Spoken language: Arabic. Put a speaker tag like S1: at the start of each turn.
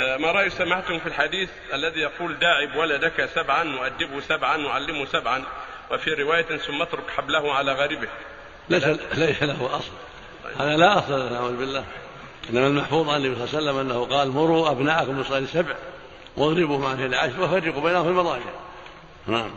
S1: آه، ما رأي سماحتكم في الحديث الذي يقول داعب ولدك سبعا وأدبه سبعا وعلمه سبعا وفي رواية ثم اترك حبله على غاربه؟
S2: ليس ليس له أصل. هذا لا أصل له نعوذ بالله. إنما المحفوظ عن النبي صلى الله عليه وسلم أنه قال مروا أبناءكم بصلاة سبع واضربوا معهم العشر وفرقوا بينهم في المضاجع. نعم.